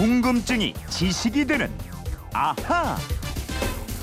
궁금증이 지식이 되는 아하.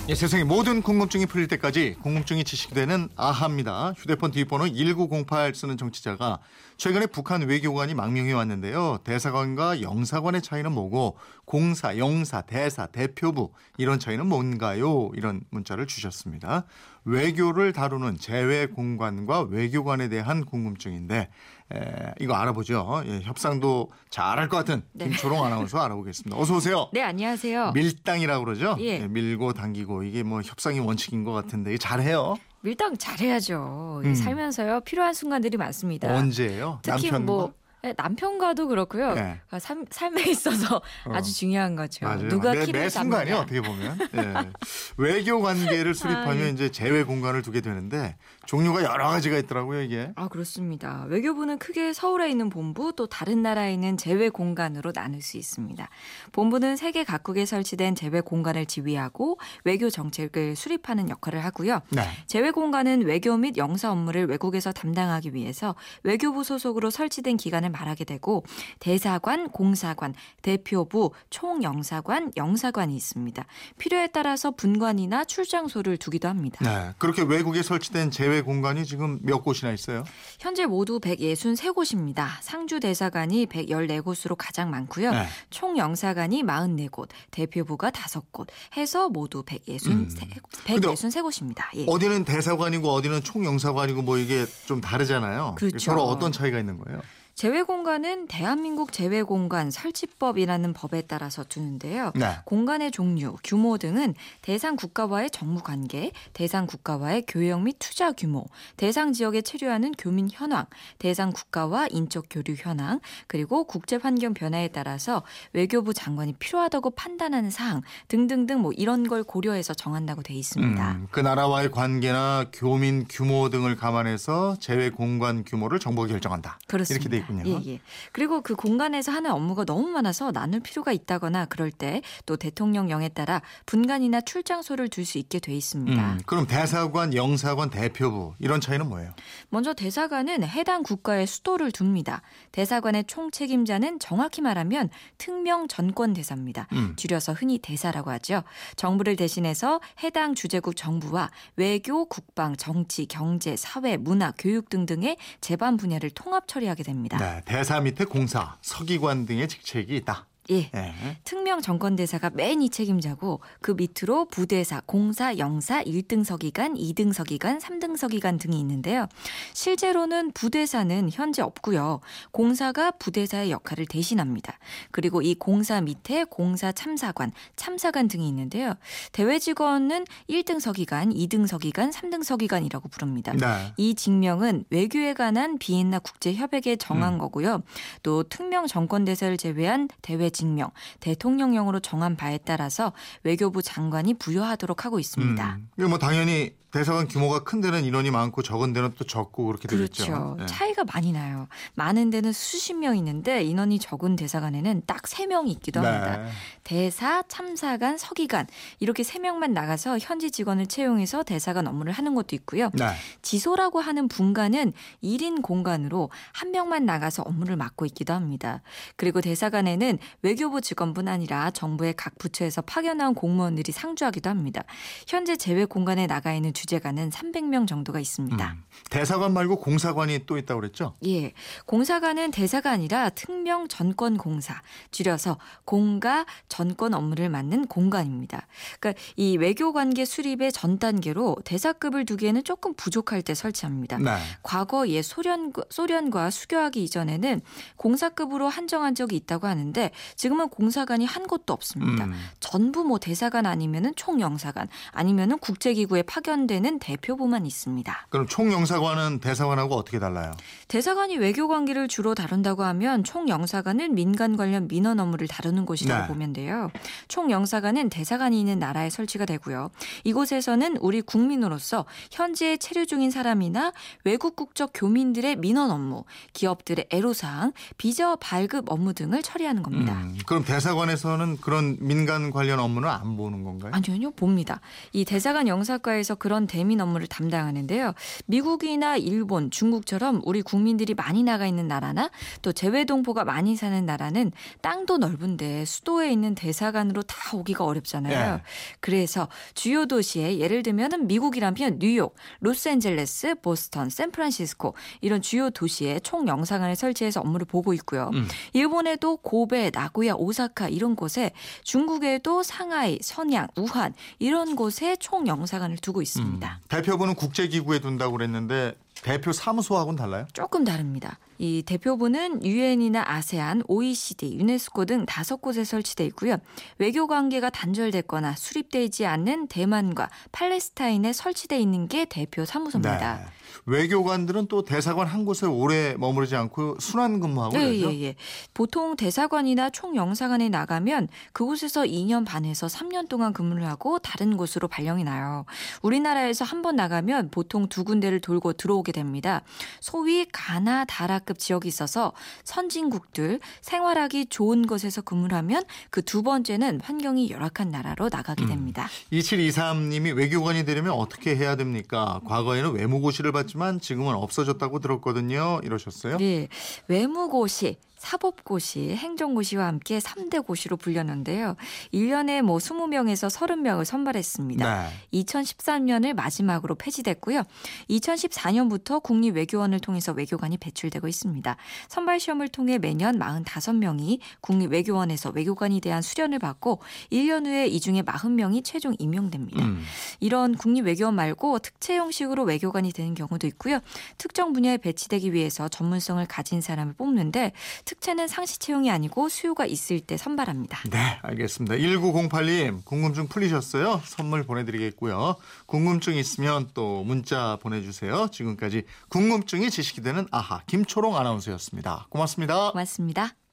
예, 세상의 모든 궁금증이 풀릴 때까지 궁금증이 지식이 되는 아하입니다. 휴대폰 뒷번호 1908 쓰는 정치자가 최근에 북한 외교관이 망명해 왔는데요. 대사관과 영사관의 차이는 뭐고 공사, 영사, 대사, 대표부 이런 차이는 뭔가요? 이런 문자를 주셨습니다. 외교를 다루는 재외 공관과 외교관에 대한 궁금증인데 에, 이거 알아보죠. 예, 협상도 잘할 것 같은 네. 김초롱 아나운서 알아보겠습니다. 어서 오세요. 네, 안녕하세요. 밀당이라고 그러죠. 예. 예, 밀고 당기고 이게 뭐 협상이 원칙인 것 같은데 이게 잘해요. 밀당 잘해야죠. 음. 살면서요 필요한 순간들이 많습니다. 언제예요? 특히 남편과? 뭐 네, 남편과도 그렇고요. 네. 아, 삶, 삶에 있어서 어. 아주 중요한 거죠. 맞아요. 누가 매, 키를 매 순간이. 어떻게 보면 예. 외교 관계를 수립하면 아, 예. 이제 재외 공간을 두게 되는데 종류가 여러 가지가 있더라고요 이게. 아 그렇습니다. 외교부는 크게 서울에 있는 본부 또 다른 나라에 있는 제외 공간으로 나눌 수 있습니다. 본부는 세계 각국에 설치된 제외 공간을 지휘하고 외교 정책을 수립하는 역할을 하고요. 네. 제외 공간은 외교 및 영사 업무를 외국에서 담당하기 위해서 외교부 소속으로 설치된 기관을 말하게 되고 대사관, 공사관, 대표부, 총영사관, 영사관이 있습니다. 필요에 따라서 분관이나 출장소를 두기도 합니다. 네. 그렇게 외국에 설치된 재외 공간이 지금 몇 곳이나 있어요? 현재 모두 163곳입니다. 상주 대사관이 114곳으로 가장 많고요. 네. 총 영사관이 44곳, 대표부가 5곳 해서 모두 163, 음. 근데 163곳입니다. 예. 어디는 대사관이고 어디는 총영사관이고 뭐 이게 좀 다르잖아요. 그렇죠. 서로 어떤 차이가 있는 거예요? 제외공간은 대한민국 제외공간 설치법이라는 법에 따라서 두는데요. 네. 공간의 종류, 규모 등은 대상 국가와의 정무 관계, 대상 국가와의 교역 및 투자 규모, 대상 지역에 체류하는 교민 현황, 대상 국가와 인적 교류 현황, 그리고 국제 환경 변화에 따라서 외교부 장관이 필요하다고 판단하는 사항 등등등 뭐 이런 걸 고려해서 정한다고 돼 있습니다. 음, 그 나라와의 관계나 교민 규모 등을 감안해서 재외 공간 규모를 정부가 결정한다. 그렇습니다. 이렇게 돼 있군요. 예, 예. 그리고 그 공간에서 하는 업무가 너무 많아서 나눌 필요가 있다거나 그럴 때 또 대통령령에 따라 분간이나 출장소를 둘 수 있게 돼 있습니다. 음, 그럼 대사관, 영사관, 대표부 이런 차이는 뭐예요? 먼저 대사관은 해당 국가의 수도를 둡니다. 대사관의 총 책임자는 정확히 말하면 특명 전권 대사입니다. 음. 줄여서 흔히 대사라고 하죠. 정부를 대신해서 해당 주재국 정부와 외교, 국방, 정치, 경제, 사회, 문화, 교육 등등의 재반 분야를 통합 처리하게 됩 네, 대사 밑에 공사, 서기관 등의 직책이 있다. 예. 예. 특명 정권대사가 맨 이 책임자고 그 밑으로 부대사, 공사, 영사, 1등 서기관, 2등 서기관, 3등 서기관 등이 있는데요. 실제로는 부대사는 현재 없고요. 공사가 부대사의 역할을 대신합니다. 그리고 이 공사 밑에 공사 참사관, 참사관 등이 있는데요. 대외 직원은 1등 서기관, 2등 서기관, 3등 서기관이라고 부릅니다. 네. 이 직명은 외교에 관한 비엔나 국제 협약에 정한 음. 거고요. 또 특명 정권 대사를 제외한 대외 직명, 대통령령으로 정한 바에 따라서 외교부 장관이 부여하도록 하고 있습니다. 음, 이거 뭐 당연히 대사관 규모가 큰 데는 인원이 많고 적은 데는 또 적고 그렇게 되겠죠. 그렇죠. 예. 차이가 많이 나요. 많은 데는 수십 명 있는데 인원이 적은 대사관에는 딱 세 명이 있기도 합니다. 네. 대사, 참사관, 서기관 이렇게 세 명만 나가서 현지 직원을 채용해서 대사관 업무를 하는 것도 있고요. 네. 지소라고 하는 분간은 1인 공간으로 한 명만 나가서 업무를 맡고 있기도 합니다. 그리고 대사관에는 외교부 직원뿐 아니라 정부의 각 부처에서 파견한 공무원들이 상주하기도 합니다. 현재 제외 공간에 나가 있는 주 재관은 300명 정도가 있습니다. 음. 대사관 말고 공사관이 또 있다고 그랬죠? 예. 공사관은 대사가 아니라 특명 전권 공사, 줄여서 공가 전권 업무를 맡는 공간입니다. 그러니까 이 외교 관계 수립의 전 단계로 대사급을 두기에는 조금 부족할 때 설치합니다. 네. 과거 예 소련 소련과 수교하기 이전에는 공사급으로 한정한 적이 있다고 하는데 지금은 공사관이 한 곳도 없습니다. 음. 전부 뭐 대사관 아니면은 총영사관 아니면은 국제기구에 파견 되는 대표부만 있습니다. 그럼 총영사관은 대사관하고 어떻게 달라요? 대사관이 외교 관계를 주로 다룬다고 하면 총영사관은 민간 관련 민원 업무를 다루는 곳이라고 네. 보면 돼요. 총영사관은 대사관이 있는 나라에 설치가 되고요. 이곳에서는 우리 국민으로서 현지에 체류 중인 사람이나 외국 국적 교민들의 민원 업무, 기업들의 애로사항, 비자 발급 업무 등을 처리하는 겁니다. 음, 그럼 대사관에서는 그런 민간 관련 업무는 안 보는 건가요? 아니요, 아니요, 봅니다. 이 대사관 영사과에서 그런 이런 대민 업무를 담당하는데요. 미국이나 일본, 중국처럼 우리 국민들이 많이 나가 있는 나라나 또 재외동포가 많이 사는 나라는 땅도 넓은데 수도에 있는 대사관으로 다 오기가 어렵잖아요. 예. 그래서 주요 도시에 예를 들면은 미국이라면 뉴욕, 로스앤젤레스, 보스턴, 샌프란시스코 이런 주요 도시에 총 영사관을 설치해서 업무를 보고 있고요. 음. 일본에도 고베, 나고야, 오사카 이런 곳에 중국에도 상하이, 선양, 우한 이런 곳에 총 영사관을 두고 있습니다. 대표부는 국제기구에 둔다고 그랬는데 대표 사무소하고는 달라요? 조금 다릅니다. 이 대표부는 유엔이나 아세안, OECD, 유네스코 등 다섯 곳에 설치돼 있고요. 외교 관계가 단절됐거나 수립되지 않는 대만과 팔레스타인에 설치돼 있는 게 대표 사무소입니다. 네. 외교관들은 또 대사관 한 곳에 오래 머무르지 않고 순환 근무하고 예, 그러죠? 예, 예. 보통 대사관이나 총영사관에 나가면 그곳에서 2년 반에서 3년 동안 근무를 하고 다른 곳으로 발령이 나요. 우리나라에서 한 번 나가면 보통 두 군데를 돌고 들어오게 됩니다. 소위 가나 다라급 지역이 있어서 선진국들 생활하기 좋은 곳에서 근무를 하면 그 두 번째는 환경이 열악한 나라로 나가게 음. 됩니다. 2723님이 외교관이 되려면 어떻게 해야 됩니까? 과거에는 외무고시를 받 지만 지금은 없어졌다고 들었거든요. 이러셨어요? 예, 외무고시, 사법고시, 행정고시와 함께 3대 고시로 불렸는데요. 1년에 뭐 20명에서 30명을 선발했습니다. 네. 2013년을 마지막으로 폐지됐고요. 2014년부터 국립외교원을 통해서 외교관이 배출되고 있습니다. 선발 시험을 통해 매년 45명이 국립외교원에서 외교관이 대한 수련을 받고 1년 후에 이 중에 40명이 최종 임용됩니다. 음. 이런 국립외교원 말고 특채 형식으로 외교관이 되는 경우도 있고요. 특정 분야에 배치되기 위해서 전문성을 가진 사람을 뽑는데 특채는 상시 채용이 아니고 수요가 있을 때 선발합니다. 네, 알겠습니다. 1908님, 궁금증 풀리셨어요? 선물 보내드리겠고요. 궁금증 있으면 또 문자 보내주세요. 지금까지 궁금증이 지식이 되는 아하, 김초롱 아나운서였습니다. 고맙습니다. 고맙습니다.